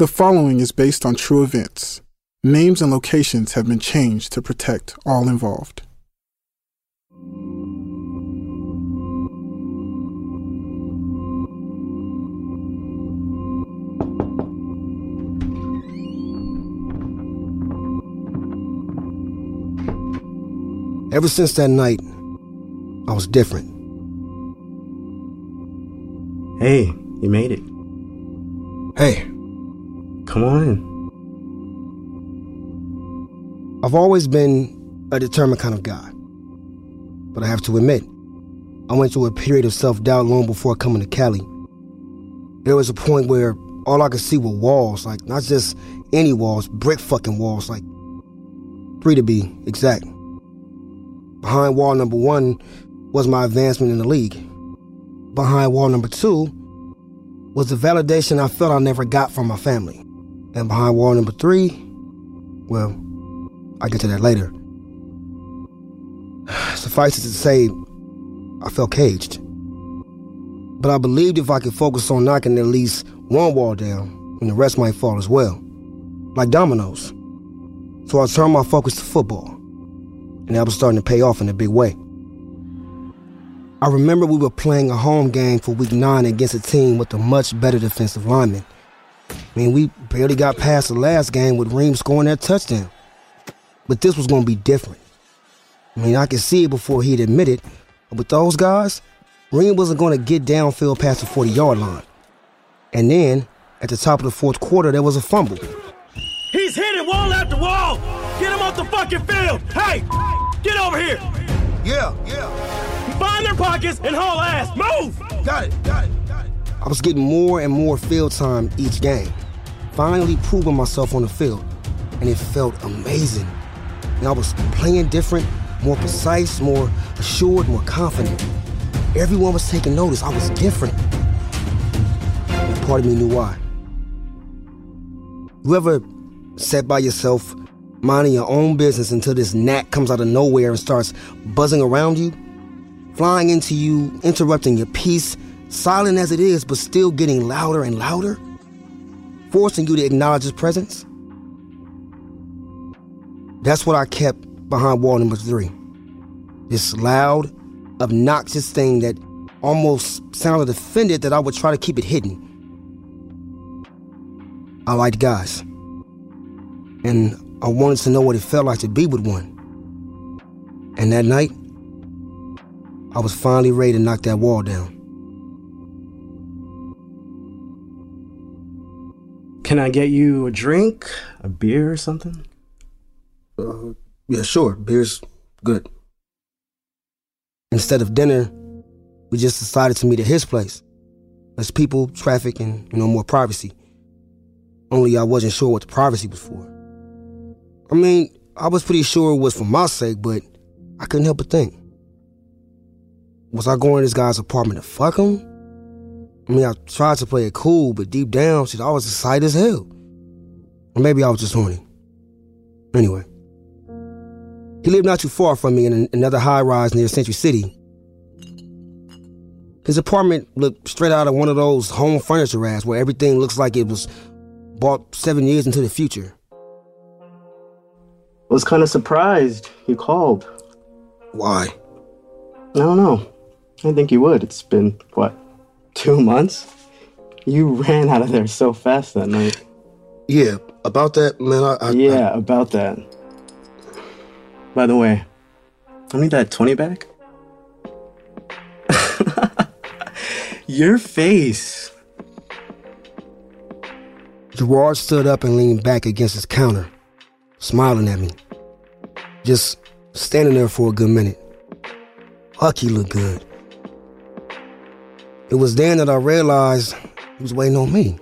The following is based on true events. Names and locations have been changed to protect all involved. Ever since that night, I was different. Hey, you made it. Hey, Come on in. I've always been a determined kind of guy. But I have to admit, I went through a period of self doubt long before coming to Cali. There was a point where all I could see were walls, like not just any walls, brick fucking walls, like three to be exact. Behind wall number one was my advancement in the league. Behind wall number two was the validation I felt I never got from my family. And behind wall number three, well, I'll get to that later. Suffice it to say, I felt caged. But I believed if I could focus on knocking at least one wall down, then the rest might fall as well. Like dominoes. So I turned my focus to football. And that was starting to pay off in a big way. I remember we were playing a home game for week nine against a team with a much better defensive lineman. I mean, we barely got past the last game with Reem scoring that touchdown. But this was going to be different. I mean, I could see it before he'd admit it. But with those guys, Reem wasn't going to get downfield past the 40 yard line. And then, at the top of the fourth quarter, there was a fumble. He's hitting wall after wall. Get him off the fucking field. Hey, get over here. Yeah, yeah. Find their pockets and haul ass. Move. Got it, got it, got it. I was getting more and more field time each game. Finally proving myself on the field. And it felt amazing. And I was playing different, more precise, more assured, more confident. Everyone was taking notice. I was different. And part of me knew why. You ever sat by yourself, minding your own business until this gnat comes out of nowhere and starts buzzing around you? Flying into you, interrupting your peace, silent as it is, but still getting louder and louder? Forcing you to acknowledge his presence? That's what I kept behind wall number three. This loud, obnoxious thing that almost sounded offended that I would try to keep it hidden. I liked guys. And I wanted to know what it felt like to be with one. And that night, I was finally ready to knock that wall down. Can I get you a drink, a beer, or something? Uh, yeah, sure. Beer's good. Instead of dinner, we just decided to meet at his place. Less people, traffic, and you know more privacy. Only I wasn't sure what the privacy was for. I mean, I was pretty sure it was for my sake, but I couldn't help but think. Was I going to this guy's apartment to fuck him? I mean, I tried to play it cool, but deep down, shit, I was excited as hell. Or maybe I was just horny. Anyway. He lived not too far from me in another high rise near Century City. His apartment looked straight out of one of those home furniture ads where everything looks like it was bought seven years into the future. I was kind of surprised you called. Why? I don't know. I think you would. It's been, what, two months? You ran out of there so fast that night. Yeah, about that, man, I. I yeah, about that. By the way, I need that 20 back. Your face. Gerard stood up and leaned back against his counter, smiling at me. Just standing there for a good minute. Fuck, he looked good. It was then that I realized he was waiting on me.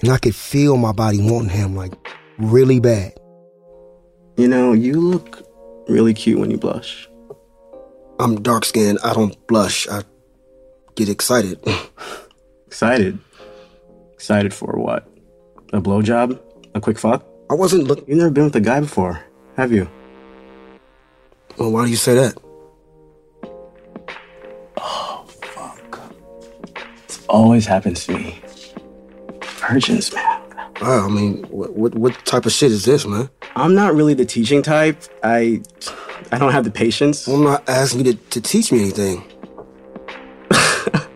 And I could feel my body wanting him, like, really bad. You know, you look really cute when you blush. I'm dark skinned. I don't blush. I get excited. Excited. Excited for what? A blowjob? A quick fuck? I wasn't looking. You've never been with a guy before, have you? Well, why do you say that? Always happens to me. Virgins, man. Wow, I mean, what, what what type of shit is this, man? I'm not really the teaching type. I I don't have the patience. I'm not asking you to, to teach me anything.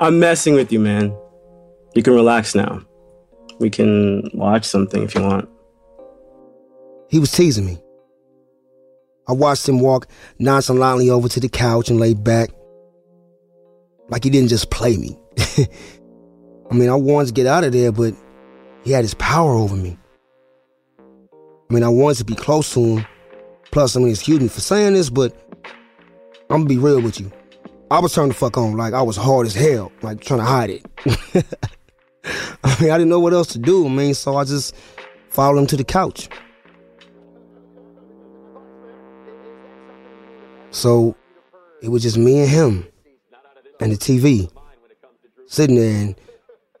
I'm messing with you, man. You can relax now. We can watch something if you want. He was teasing me. I watched him walk nonchalantly over to the couch and lay back. Like he didn't just play me. I mean, I wanted to get out of there, but he had his power over me. I mean, I wanted to be close to him. Plus, I mean, excuse me for saying this, but I'm gonna be real with you. I was turned the fuck on, like I was hard as hell, like trying to hide it. I mean, I didn't know what else to do. I mean, so I just followed him to the couch. So it was just me and him and the TV sitting there, and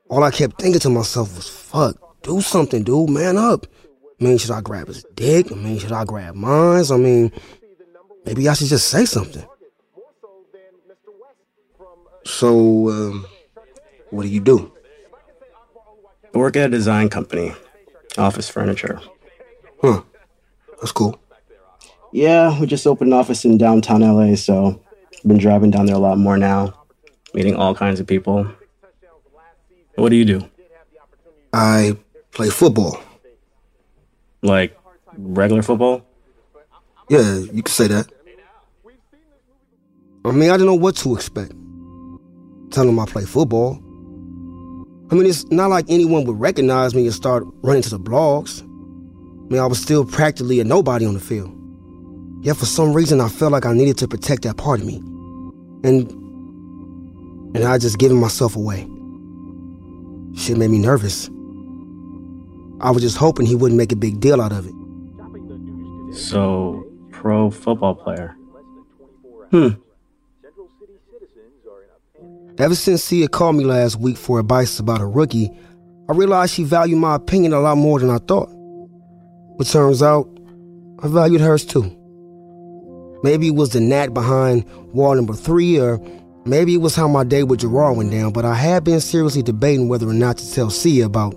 all I kept thinking to myself was, fuck, do something, dude, man up. I mean, should I grab his dick? I mean, should I grab mine? I mean, maybe I should just say something. So, um, what do you do? I work at a design company, office furniture. Huh. That's cool. Yeah, we just opened an office in downtown LA, so I've been driving down there a lot more now, meeting all kinds of people. What do you do? I play football. Like regular football? Yeah, you can say that. I mean, I didn't know what to expect. Tell them I play football. I mean, it's not like anyone would recognize me and start running to the blogs. I mean, I was still practically a nobody on the field. Yet for some reason, I felt like I needed to protect that part of me. And, and I just given myself away. Shit made me nervous. I was just hoping he wouldn't make a big deal out of it. So, pro football player. Hmm. Ever since Sia called me last week for advice about a rookie, I realized she valued my opinion a lot more than I thought. But turns out, I valued hers too. Maybe it was the gnat behind wall number three, or maybe it was how my day with Gerard went down, but I had been seriously debating whether or not to tell Sia about,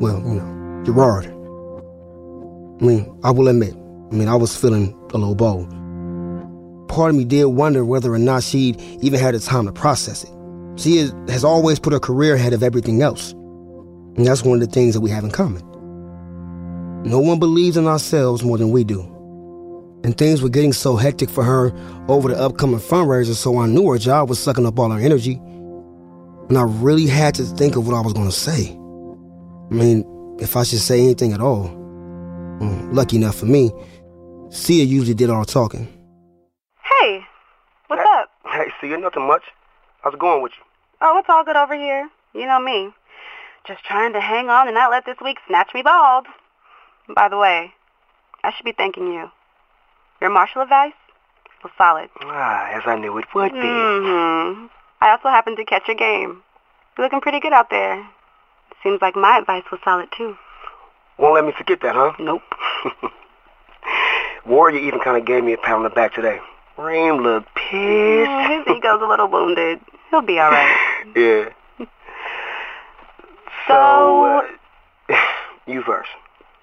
well, you know, Gerard. I mean, I will admit, I mean, I was feeling a little bold part of me did wonder whether or not she'd even had the time to process it. She is, has always put her career ahead of everything else. And that's one of the things that we have in common. No one believes in ourselves more than we do. And things were getting so hectic for her over the upcoming fundraiser, so I knew her job was sucking up all her energy. And I really had to think of what I was going to say. I mean, if I should say anything at all. Well, lucky enough for me, Sia usually did all the talking. Hey, what's up? Hey, see you nothing much. How's it going with you? Oh, it's all good over here. You know me. Just trying to hang on and not let this week snatch me bald. By the way, I should be thanking you. Your martial advice was solid. Ah, as I knew it would be. Mm-hmm. I also happened to catch your game. You're looking pretty good out there. Seems like my advice was solid too. Won't let me forget that, huh? Nope. Warrior even kind of gave me a pat on the back today. Reem looked pissed. Mm, his ego's a little wounded. He'll be all right. yeah. So, uh, you first.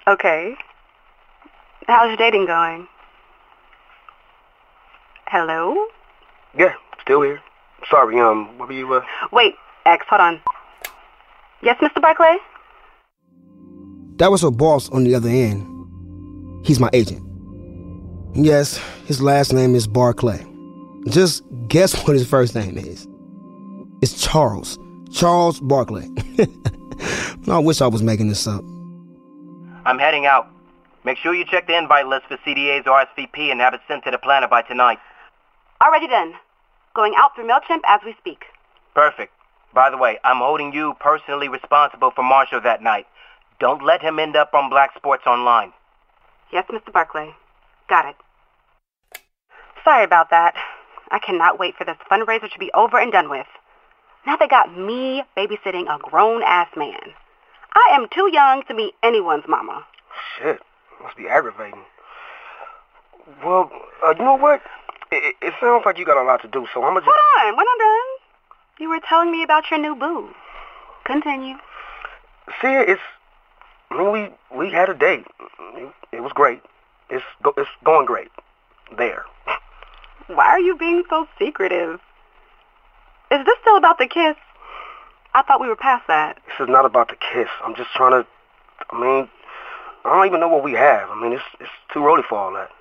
okay. How's your dating going? Hello? Yeah, still here. Sorry, um, what were you, uh... Wait, X, hold on. Yes, Mr. Barclay? That was her boss on the other end. He's my agent. Yes, his last name is Barclay. Just guess what his first name is. It's Charles. Charles Barclay. I wish I was making this up. I'm heading out. Make sure you check the invite list for CDA's RSVP and have it sent to the planner by tonight. Already done. Going out through MailChimp as we speak. Perfect. By the way, I'm holding you personally responsible for Marshall that night. Don't let him end up on Black Sports Online. Yes, Mr. Barclay. Got it. Sorry about that. I cannot wait for this fundraiser to be over and done with. Now they got me babysitting a grown-ass man. I am too young to be anyone's mama. Shit, must be aggravating. Well, uh, you know what? It, it sounds like you got a lot to do, so I'm gonna just... Hold on, we're not done. You were telling me about your new boo. Continue. See, it's. I mean, we we had a date. It was great. It's go, it's going great. There. Why are you being so secretive? Is this still about the kiss? I thought we were past that. This is not about the kiss. I'm just trying to. I mean, I don't even know what we have. I mean, it's it's too early for all that.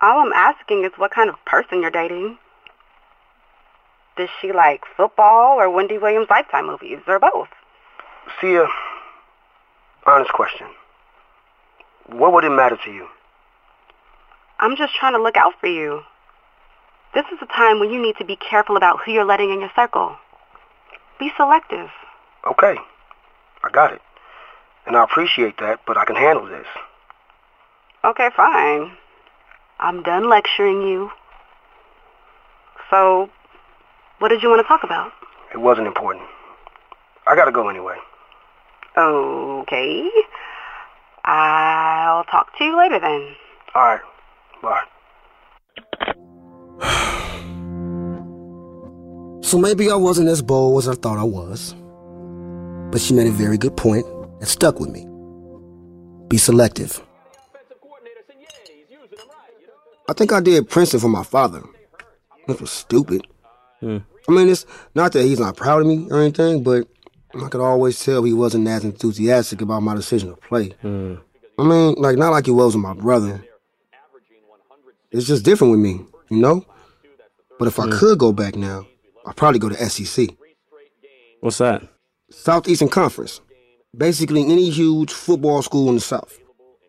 All I'm asking is what kind of person you're dating. Does she like football or Wendy Williams Lifetime movies, or both? See, a honest question. What would it matter to you? I'm just trying to look out for you. This is a time when you need to be careful about who you're letting in your circle. Be selective. Okay, I got it. And I appreciate that, but I can handle this. Okay, fine. I'm done lecturing you. So, what did you want to talk about? It wasn't important. I gotta go anyway. Okay. I'll talk to you later then. Alright, bye. So maybe I wasn't as bold as I thought I was. But she made a very good point that stuck with me. Be selective. I think I did Princeton for my father. This was stupid. Hmm. I mean, it's not that he's not proud of me or anything, but I could always tell he wasn't as enthusiastic about my decision to play. Hmm. I mean, like, not like he was with my brother. It's just different with me, you know? But if I could go back now, I'd probably go to SEC. What's that? Southeastern Conference. Basically, any huge football school in the South.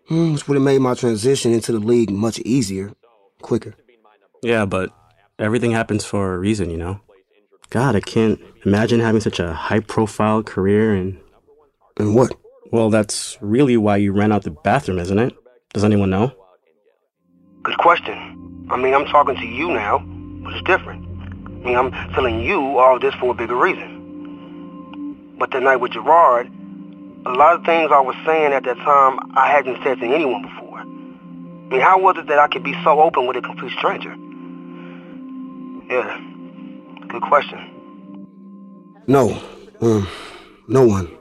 Hmm, which would have made my transition into the league much easier, quicker. Yeah, but everything happens for a reason, you know? God, I can't imagine having such a high profile career and. And what? Well, that's really why you ran out the bathroom, isn't it? Does anyone know? Good question. I mean, I'm talking to you now, but it's different. I mean, I'm telling you all this for a bigger reason. But that night with Gerard, a lot of things I was saying at that time I hadn't said to anyone before. I mean, how was it that I could be so open with a complete stranger? Yeah, good question. No, um, no one.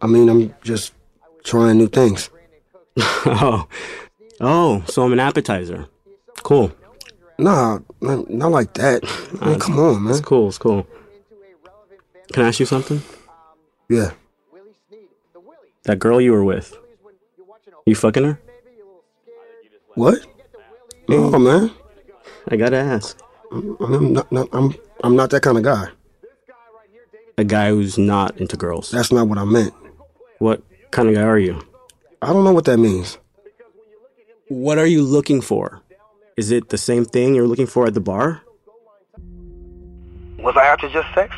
I mean, I'm just trying new things. oh. Oh, so I'm an appetizer. Cool. Nah, not, not like that. I mean, come on, man. It's cool, it's cool. Can I ask you something? Yeah. That girl you were with. You fucking her? What? No, man. I gotta ask. I'm, I'm not, not, I'm, I'm not that kind of guy. A guy who's not into girls. That's not what I meant. What kind of guy are you? I don't know what that means. What are you looking for? Is it the same thing you're looking for at the bar? Was I after just sex?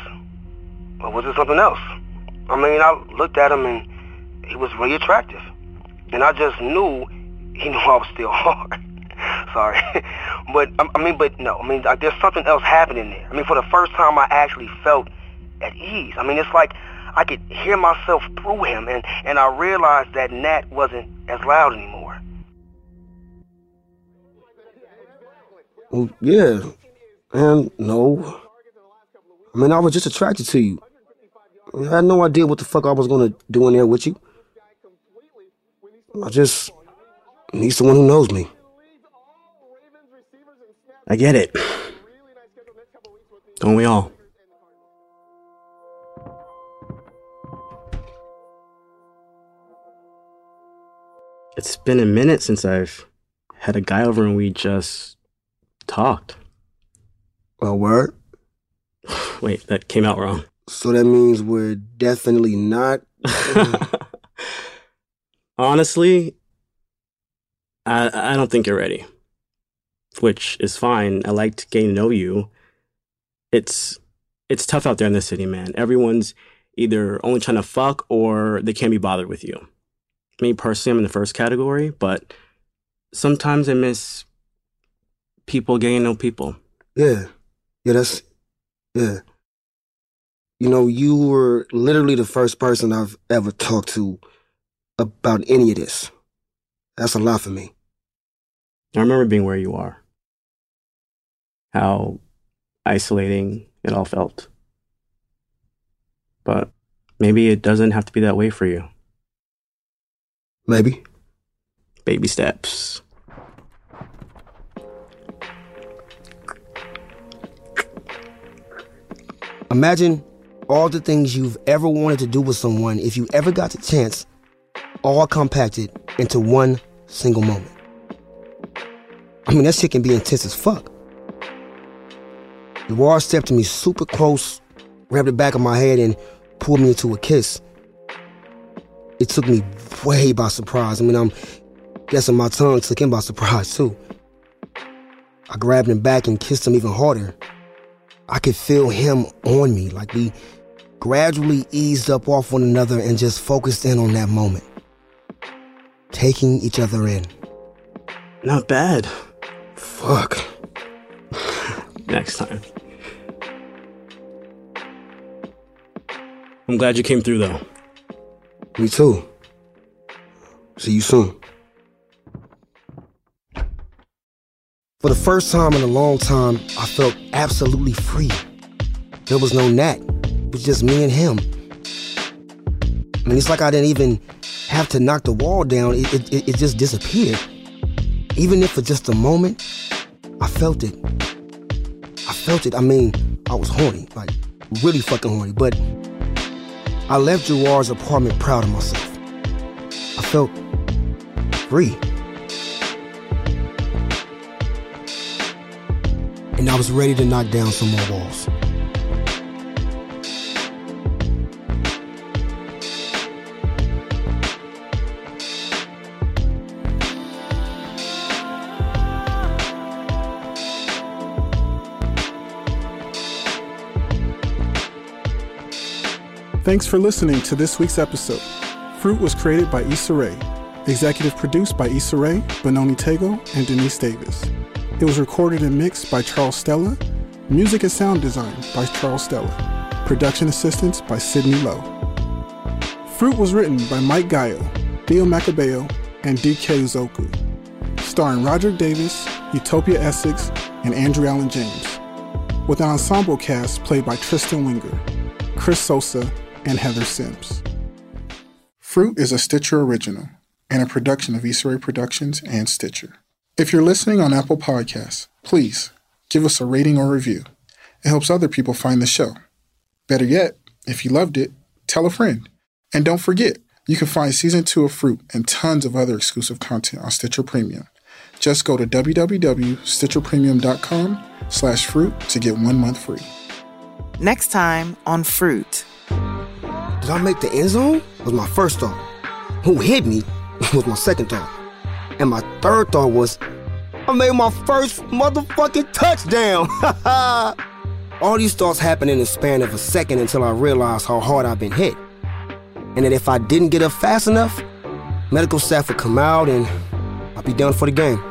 Or was it something else? I mean, I looked at him and he was really attractive. And I just knew he knew I was still hard. Sorry. but, I mean, but no. I mean, like, there's something else happening there. I mean, for the first time, I actually felt at ease. I mean, it's like I could hear myself through him, and, and I realized that gnat wasn't as loud anymore. Well, yeah. And no. I mean, I was just attracted to you. I had no idea what the fuck I was gonna do in there with you. I just need one who knows me. I get it. Don't we all? It's been a minute since I've had a guy over and we just talked. A word? Wait, that came out wrong. So that means we're definitely not. Honestly, I I don't think you're ready. Which is fine. I liked getting to know you. It's it's tough out there in the city, man. Everyone's either only trying to fuck or they can't be bothered with you. Me personally, I'm in the first category, but sometimes I miss people getting to know people. Yeah. Yeah, that's. Yeah. You know, you were literally the first person I've ever talked to about any of this. That's a lot for me. I remember being where you are. How isolating it all felt. But Maybe it doesn't have to be that way for you. Maybe. Baby steps. Imagine all the things you've ever wanted to do with someone if you ever got the chance, all compacted into one single moment. I mean, that shit can be intense as fuck. Noir stepped to me super close, grabbed the back of my head, and pulled me into a kiss. It took me way by surprise. I mean, I'm guessing my tongue took him by surprise too. I grabbed him back and kissed him even harder. I could feel him on me, like we gradually eased up off one another and just focused in on that moment. Taking each other in. Not bad. Fuck. Next time. I'm glad you came through though. Me too. See you soon. For the first time in a long time, I felt absolutely free. There was no gnat. It was just me and him. I mean, it's like I didn't even have to knock the wall down. It, it, it just disappeared. Even if for just a moment, I felt it. I felt it. I mean, I was horny, like really fucking horny. But I left Gerard's apartment proud of myself. I felt free. and I was ready to knock down some more walls. Thanks for listening to this week's episode. Fruit was created by Issa Rae, executive produced by Issa Rae, Benoni Tagoe, and Denise Davis. It was recorded and mixed by Charles Stella. Music and sound design by Charles Stella. Production assistance by Sydney Lowe. Fruit was written by Mike Gaio, Theo Macabeo, and DK Zoku. Starring Roger Davis, Utopia Essex, and Andrew Allen James. With an ensemble cast played by Tristan Winger, Chris Sosa, and Heather Sims. Fruit is a Stitcher original and a production of Rae Productions and Stitcher. If you're listening on Apple Podcasts, please give us a rating or review. It helps other people find the show. Better yet, if you loved it, tell a friend. And don't forget, you can find season two of Fruit and tons of other exclusive content on Stitcher Premium. Just go to www.stitcherpremium.com slash fruit to get one month free. Next time on Fruit. Did I make the end zone? Was my first thought. Who hit me was my second thought. And my third thought was, I made my first motherfucking touchdown. All these thoughts happened in the span of a second until I realized how hard I've been hit. And that if I didn't get up fast enough, medical staff would come out and I'd be done for the game.